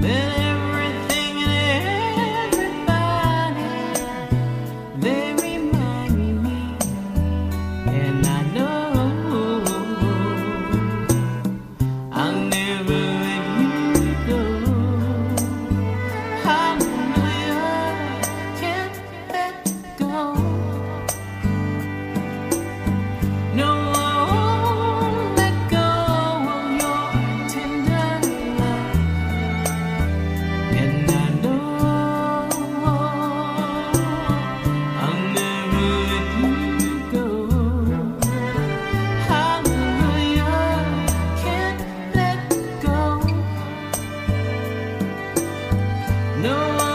Many No